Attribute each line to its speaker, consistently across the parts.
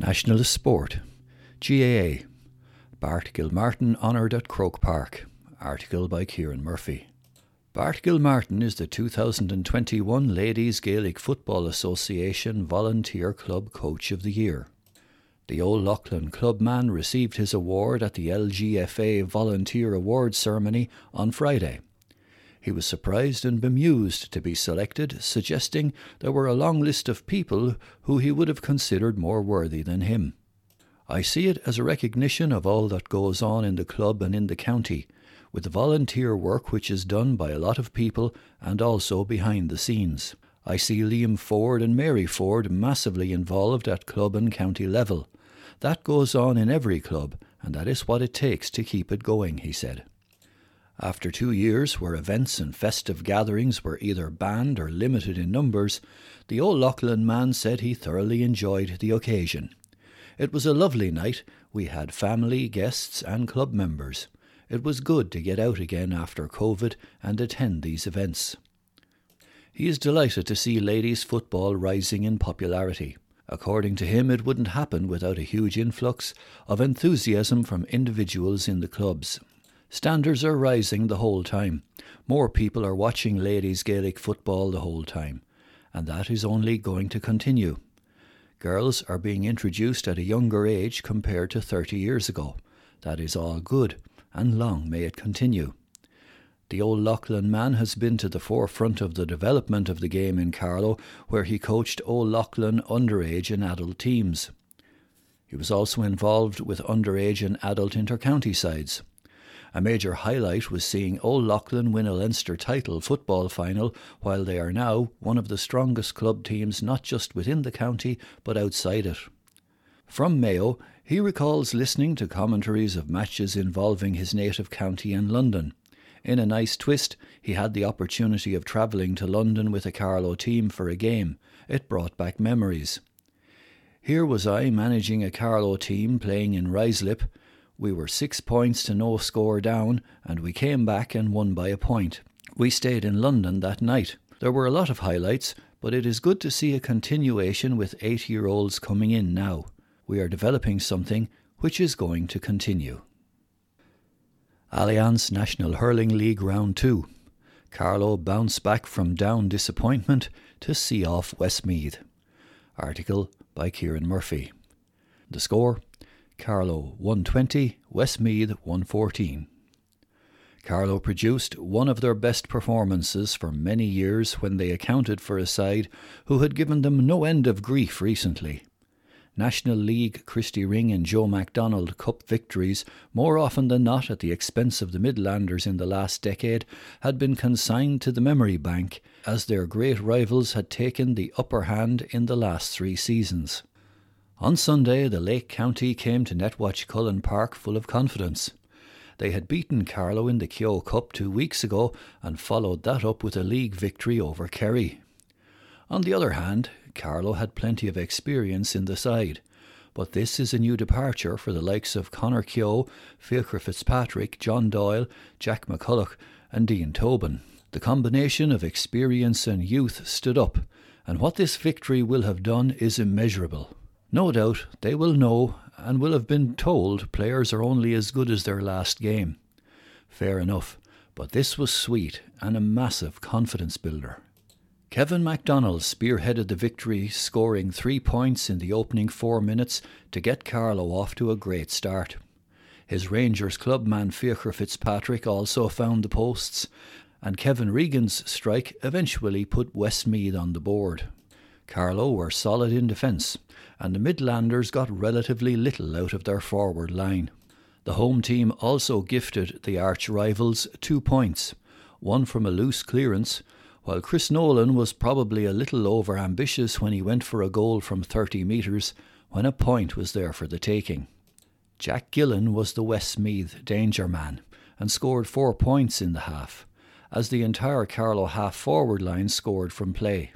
Speaker 1: National Sport. GAA. Bart Gilmartin honoured at Croke Park. Article by Kieran Murphy. Bart Gilmartin is the 2021 Ladies Gaelic Football Association Volunteer Club Coach of the Year. The Old Leighlin clubman received his award at the LGFA Volunteer Awards ceremony on Friday. He was surprised and bemused to be selected, suggesting there were a long list of people who he would have considered more worthy than him. I see it as a recognition of all that goes on in the club and in the county, with the volunteer work which is done by a lot of people and also behind the scenes. I see Liam Ford and Mary Ford massively involved at club and county level. That goes on in every club, and that is what it takes to keep it going, he said. After two years where events and festive gatherings were either banned or limited in numbers, the old Leighlin man said he thoroughly enjoyed the occasion. It was a lovely night. We had family, guests, and club members. It was good to get out again after COVID and attend these events. He is delighted to see ladies' football rising in popularity. According to him, it wouldn't happen without a huge influx of enthusiasm from individuals in the clubs. Standards are rising the whole time. More people are watching ladies' Gaelic football the whole time, and that is only going to continue. Girls are being introduced at a younger age compared to 30 years ago. That is all good, and long may it continue. The old Leighlin man has been to the forefront of the development of the game in Carlow, where he coached Old Leighlin underage and adult teams. He was also involved with underage and adult intercounty sides. A major highlight was seeing Old Leighlin win a Leinster title football final, while they are now one of the strongest club teams not just within the county but outside it. From Mayo, he recalls listening to commentaries of matches involving his native county and London. In a nice twist, he had the opportunity of travelling to London with a Carlow team for a game. It brought back memories. Here was I managing a Carlow team playing in Ruislip, we were six points to no score down, and we came back and won by a point. We stayed in London that night. There were a lot of highlights, but it is good to see a continuation with eight year olds coming in now. We are developing something which is going to continue. Allianz National Hurling League Round 2. Carlow bounced back from down disappointment to see off Westmeath. Article by Kieran Murphy. The score Carlow 120, Westmeath 114. Carlow produced one of their best performances for many years when they accounted for a side who had given them no end of grief recently. National League, Christy Ring, and Joe McDonagh Cup victories, more often than not at the expense of the Midlanders in the last decade, had been consigned to the memory bank as their great rivals had taken the upper hand in the last three seasons. On Sunday, the Lake County came to Netwatch Cullen Park full of confidence. They had beaten Carlow in the Kehoe Cup two weeks ago and followed that up with a league victory over Kerry. On the other hand, Carlow had plenty of experience in the side, but this is a new departure for the likes of Conor Keogh, Fiachra Fitzpatrick, John Doyle, Jack McCulloch, and Dean Tobin. The combination of experience and youth stood up, and what this victory will have done is immeasurable. No doubt they will know and will have been told players are only as good as their last game. Fair enough, but this was sweet and a massive confidence builder. Kevin MacDonald spearheaded the victory, scoring three points in the opening four minutes to get Carlow off to a great start. His Rangers clubman Fiachra Fitzpatrick also found the posts, and Kevin Regan's strike eventually put Westmeath on the board. Carlow were solid in defence, and the Midlanders got relatively little out of their forward line. The home team also gifted the arch rivals two points, one from a loose clearance, while Chris Nolan was probably a little over ambitious when he went for a goal from 30 metres when a point was there for the taking. Jack Gillen was the Westmeath danger man and scored four points in the half, as the entire Carlow half forward line scored from play.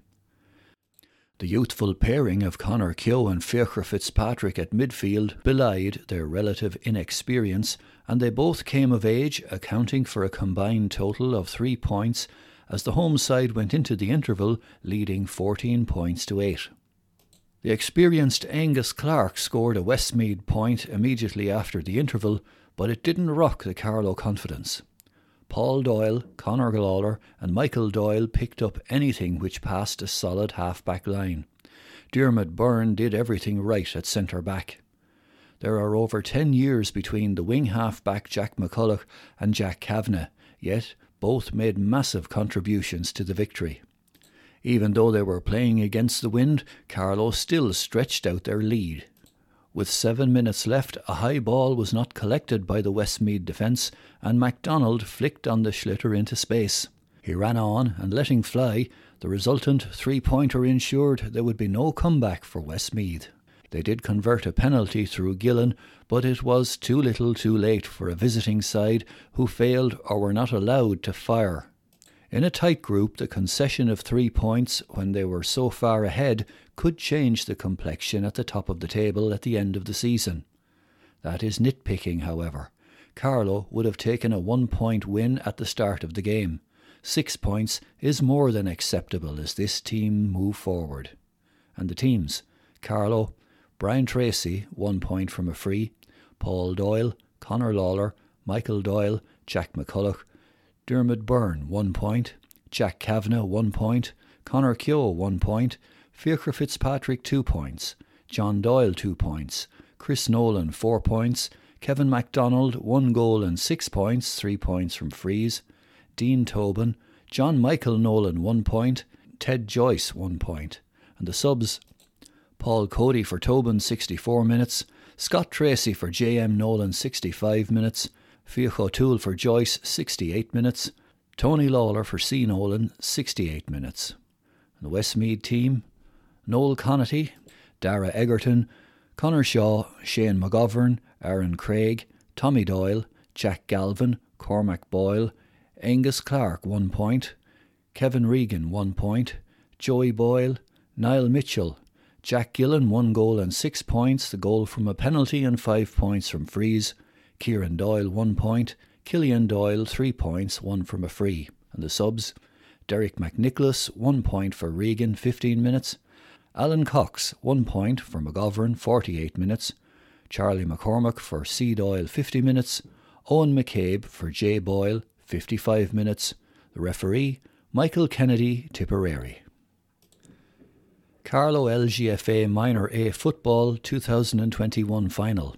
Speaker 1: The youthful pairing of Conor Keogh and Fiachra Fitzpatrick at midfield belied their relative inexperience, and they both came of age, accounting for a combined total of three points as the home side went into the interval leading 14 points to 8. The experienced Angus Clark scored a Westmeath point immediately after the interval, but it didn't rock the Carlow confidence. Paul Doyle, Conor Lawler, and Michael Doyle picked up anything which passed a solid half back line. Dermot Byrne did everything right at centre back. There are over 10 years between the wing half back Jack McCulloch and Jack Kavanagh, yet both made massive contributions to the victory. Even though they were playing against the wind, Carlow still stretched out their lead. With seven minutes left, a high ball was not collected by the Westmeath defence, and MacDonald flicked on the sliotar into space. He ran on, and letting fly, the resultant three pointer ensured there would be no comeback for Westmeath. They did convert a penalty through Gillen, but it was too little too late for a visiting side who failed or were not allowed to fire. In a tight group, the concession of three points when they were so far ahead could change the complexion at the top of the table at the end of the season. That is nitpicking, however. Carlow would have taken a one point win at the start of the game. Six points is more than acceptable as this team move forward. And the teams Carlow, Brian Tracy, one point from a free, Paul Doyle, Conor Lawler, Michael Doyle, Jack McCulloch, Diarmuid Byrne, one point, Jack Kavanagh, one point, Conor Keogh, one point, Fiachra Fitzpatrick, two points, John Doyle, two points, Chris Nolan, four points, Kevin MacDonald, one goal and six points, three points from frees, Dean Tobin, John Michael Nolan, one point, Ted Joyce, one point, and the subs Paul Cody for Tobin, 64 minutes, Scott Tracy for J.M. Nolan, 65 minutes, Fiach O'Toole for Joyce, 68 minutes, Tony Lawler for C. Nolan, 68 minutes. The Westmeath team Noel Connaty, Dara Egerton, Connor Shaw, Shane McGovern, Aaron Craig, Tommy Doyle, Jack Galvin, Cormac Boyle, Angus Clark, one point, Kevin Regan, one point, Joey Boyle, Niall Mitchell, Jack Gillen, one goal and six points, the goal from a penalty and five points from frees. Kieran Doyle, one point. Killian Doyle, three points, one from a free. And the subs Derek McNicholas, one point for Regan, 15 minutes. Alan Cox, one point for McGovern, 48 minutes. Charlie McCormack for C. Doyle, 50 minutes. Owen McCabe for J. Boyle, 55 minutes. The referee, Michael Kennedy, Tipperary. Carlow LGFA Minor A Football 2021 Final.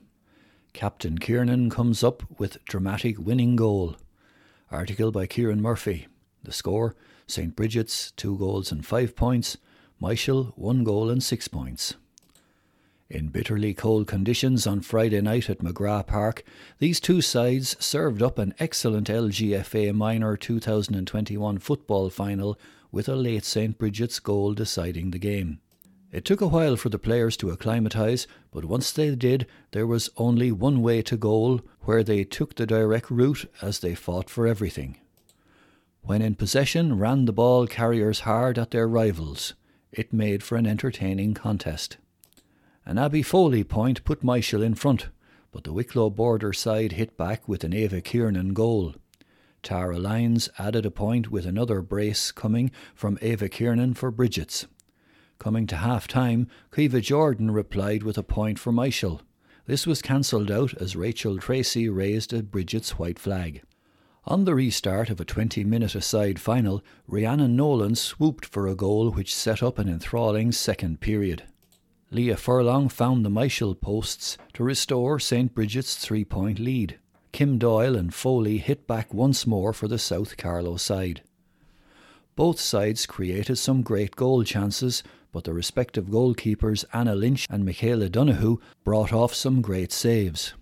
Speaker 1: Captain Kiernan comes up with dramatic winning goal. Article by Kieran Murphy. The score St. Bridget's, two goals and five points. Myshall, one goal and six points. In bitterly cold conditions on Friday night at McGrath Park, these two sides served up an excellent LGFA Minor 2021 football final with a late St. Bridget's goal deciding the game. It took a while for the players to acclimatise, but once they did, there was only one way to goal, where they took the direct route as they fought for everything. When in possession, ran the ball carriers hard at their rivals. It made for an entertaining contest. An Abbey Foley point put Myshall in front, but the Wicklow border side hit back with an Ava Kiernan goal. Tara Lyons added a point with another brace coming from Ava Kiernan for Bridget's. Coming to half time, Caoimhe Jordan replied with a point for Myshall. This was cancelled out as Rachel Tracy raised a Bridget's white flag. On the restart of a 20 minute aside final, Rhiannon Nolan swooped for a goal which set up an enthralling second period. Leah Furlong found the Myshall posts to restore St. Bridget's three point lead. Kim Doyle and Foley hit back once more for the South Carlow side. Both sides created some great goal chances, but the respective goalkeepers Anna Lynch and Michaela Donoghue brought off some great saves.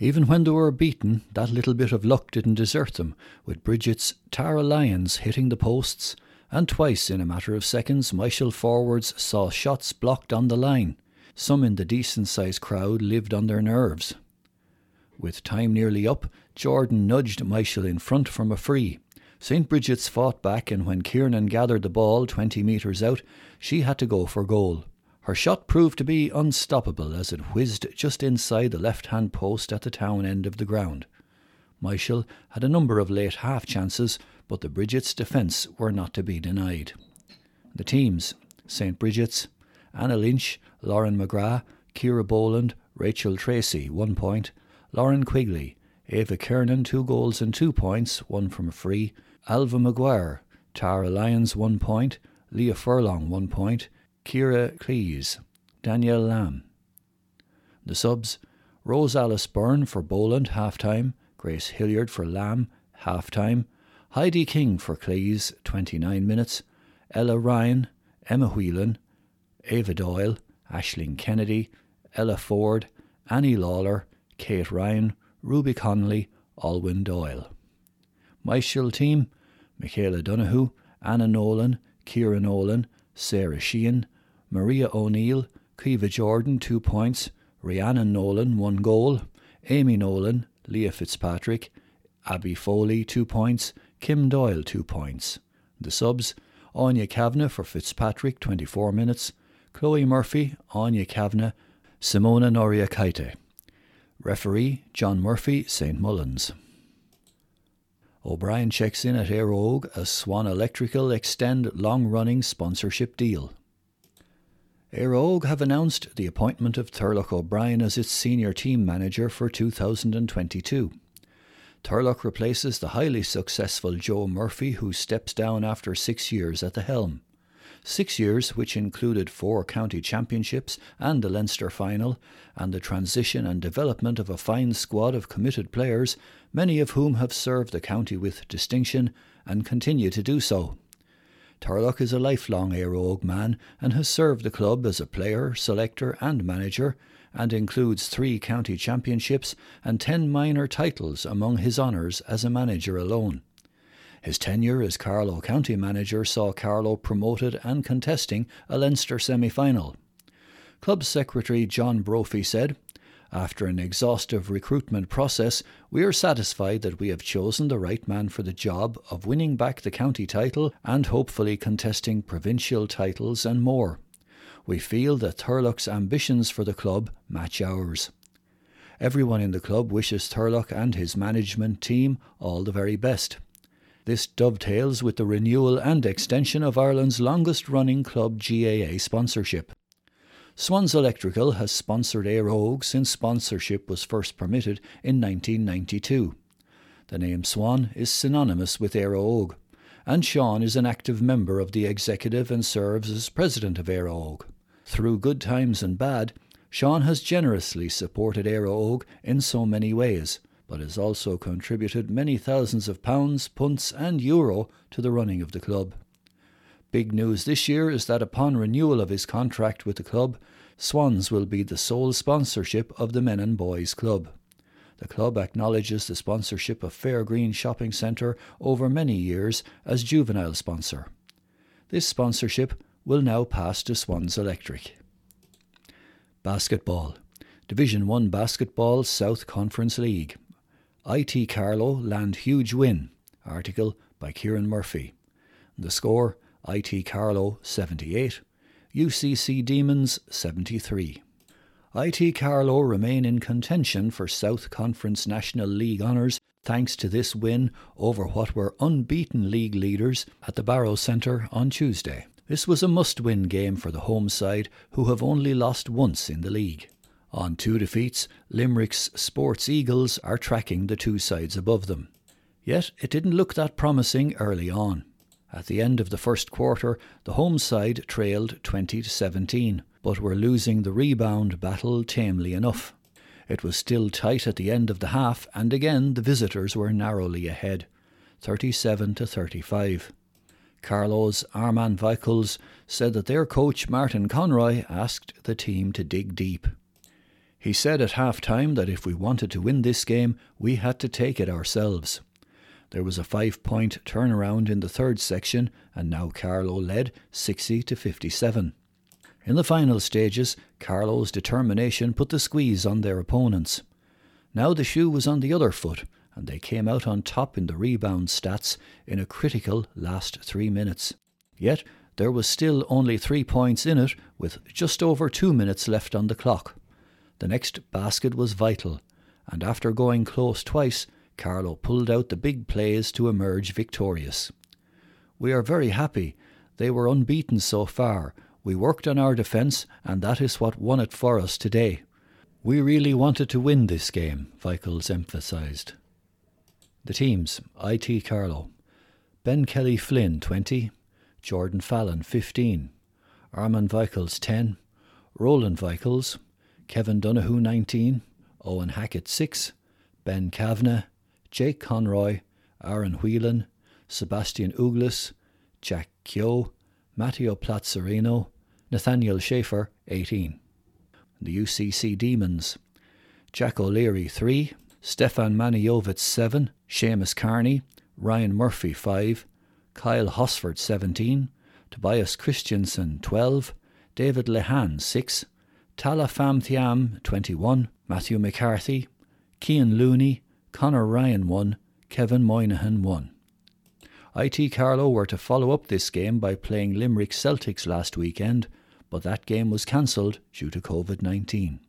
Speaker 1: Even when they were beaten, that little bit of luck didn't desert them, with Bridget's Tara Lyons hitting the posts, and twice in a matter of seconds Myshall forwards saw shots blocked on the line. Some in the decent sized crowd lived on their nerves. With time nearly up, Jordan nudged Myshall in front from a free. St. Bridget's fought back, and when Kiernan gathered the ball 20 metres out, she had to go for goal. Her shot proved to be unstoppable as it whizzed just inside the left hand post at the town end of the ground. Myshall had a number of late half chances, but the Bridget's defence were not to be denied. The teams St. Bridget's, Anna Lynch, Lauren McGrath, Kira Boland, Rachel Tracy, one point, Lauren Quigley, Ava Kiernan, two goals and two points, one from free, Alva Maguire, Tara Lyons, one point, Leah Furlong, one point, Kira Cleese, Danielle Lamb. The subs, Rose Alice Byrne for Boland, half time, Grace Hilliard for Lamb, half time, Heidi King for Cleese, 29 minutes, Ella Ryan, Emma Whelan, Ava Doyle, Ashling Kennedy, Ella Ford, Annie Lawler, Kate Ryan, Ruby Connolly, Alwyn Doyle. My team Michaela Donoghue, Anna Nolan, Kira Nolan, Sarah Sheehan, Maria O'Neill, Caoimhe Jordan, two points, Rhiannon Nolan, one goal, Amy Nolan, Leah Fitzpatrick, Abby Foley, two points, Kim Doyle, two points. The subs Anya Kavanagh for Fitzpatrick, 24 minutes, Chloe Murphy, Anya Kavanagh, Simona Noria Kaite. Referee John Murphy, St. Mullins. O'Brien checks in at Éire Óg as Swan Electrical extend long running sponsorship deal. Éire Óg have announced the appointment of Turlough O'Brien as its senior team manager for 2022. Turlough replaces the highly successful Joe Murphy, who steps down after six years at the helm. Six years, which included four county championships and the Leinster final, and the transition and development of a fine squad of committed players, many of whom have served the county with distinction and continue to do so. Turlough is a lifelong Óg man and has served the club as a player, selector, and manager, and includes three county championships and ten minor titles among his honours as a manager alone. His tenure as Carlow County manager saw Carlow promoted and contesting a Leinster semi final. Club Secretary John Brophy said, After an exhaustive recruitment process, we are satisfied that we have chosen the right man for the job of winning back the county title and hopefully contesting provincial titles and more. We feel that Turlough's ambitions for the club match ours. Everyone in the club wishes Turlough and his management team all the very best. This dovetails with the renewal and extension of Ireland's longest running club GAA sponsorship. Swans Electrical has sponsored Óg since sponsorship was first permitted in 1992. The name Swan is synonymous with Óg, and Sean is an active member of the executive and serves as president of Óg. Through good times and bad, Sean has generously supported Óg in so many ways, but has also contributed many thousands of pounds, punts, and euro to the running of the club. Big news this year is that upon renewal of his contract with the club, Swans will be the sole sponsorship of the Men and Boys Club. The club acknowledges the sponsorship of Fairgreen Shopping Centre over many years as juvenile sponsor. This sponsorship will now pass to Swans Electric. Basketball Division 1 Basketball South Conference League. IT Carlow land huge win. Article by Kieran Murphy. The score IT Carlow 78, UCC Demons 73. IT Carlow remain in contention for South Conference National League honours thanks to this win over what were unbeaten league leaders at the Barrow Centre on Tuesday. This was a must win game for the home side, who have only lost once in the league. On two defeats, Limerick's Sports Eagles are tracking the two sides above them. Yet it didn't look that promising early on. At the end of the first quarter, the home side trailed 20 to 17, but were losing the rebound battle tamely enough. It was still tight at the end of the half, and again the visitors were narrowly ahead, 37 to 35. Carlow's Armand Vickles said that their coach Martin Conroy asked the team to dig deep. He said at half time that if we wanted to win this game, we had to take it ourselves. There was a five point turnaround in the third section, and now Carlow led 60 to 57. In the final stages, Carlow's determination put the squeeze on their opponents. Now the shoe was on the other foot, and they came out on top in the rebound stats in a critical last three minutes. Yet there was still only three points in it, with just over two minutes left on the clock. The next basket was vital, and after going close twice, Carlow pulled out the big plays to emerge victorious. We are very happy. They were unbeaten so far. We worked on our defence, and that is what won it for us today. We really wanted to win this game, Weichels emphasised. The teams IT Carlow, Ben Kelly Flynn 20, Jordan Fallon 15, Armand Weichels 10, Roland Weichels, Kevin Donoghue 19, Owen Hackett 6, Ben Kavanagh, Jake Conroy, Aaron Whelan, Sebastian Uglis, Jack Kyo, Matteo Plazzarino, Nathaniel Schaefer 18. The UCC Demons, Jack O'Leary 3, Stefan Maniovitz 7, Seamus Carney, Ryan Murphy 5, Kyle Hosford 17, Tobias Christiansen, 12, David Lehan 6, Tala Thiam 21, Matthew McCarthy, Cian Looney, Connor Ryan 1, Kevin Moynihan 1. IT Carlow were to follow up this game by playing Limerick Celtics last weekend, but that game was cancelled due to COVID 19.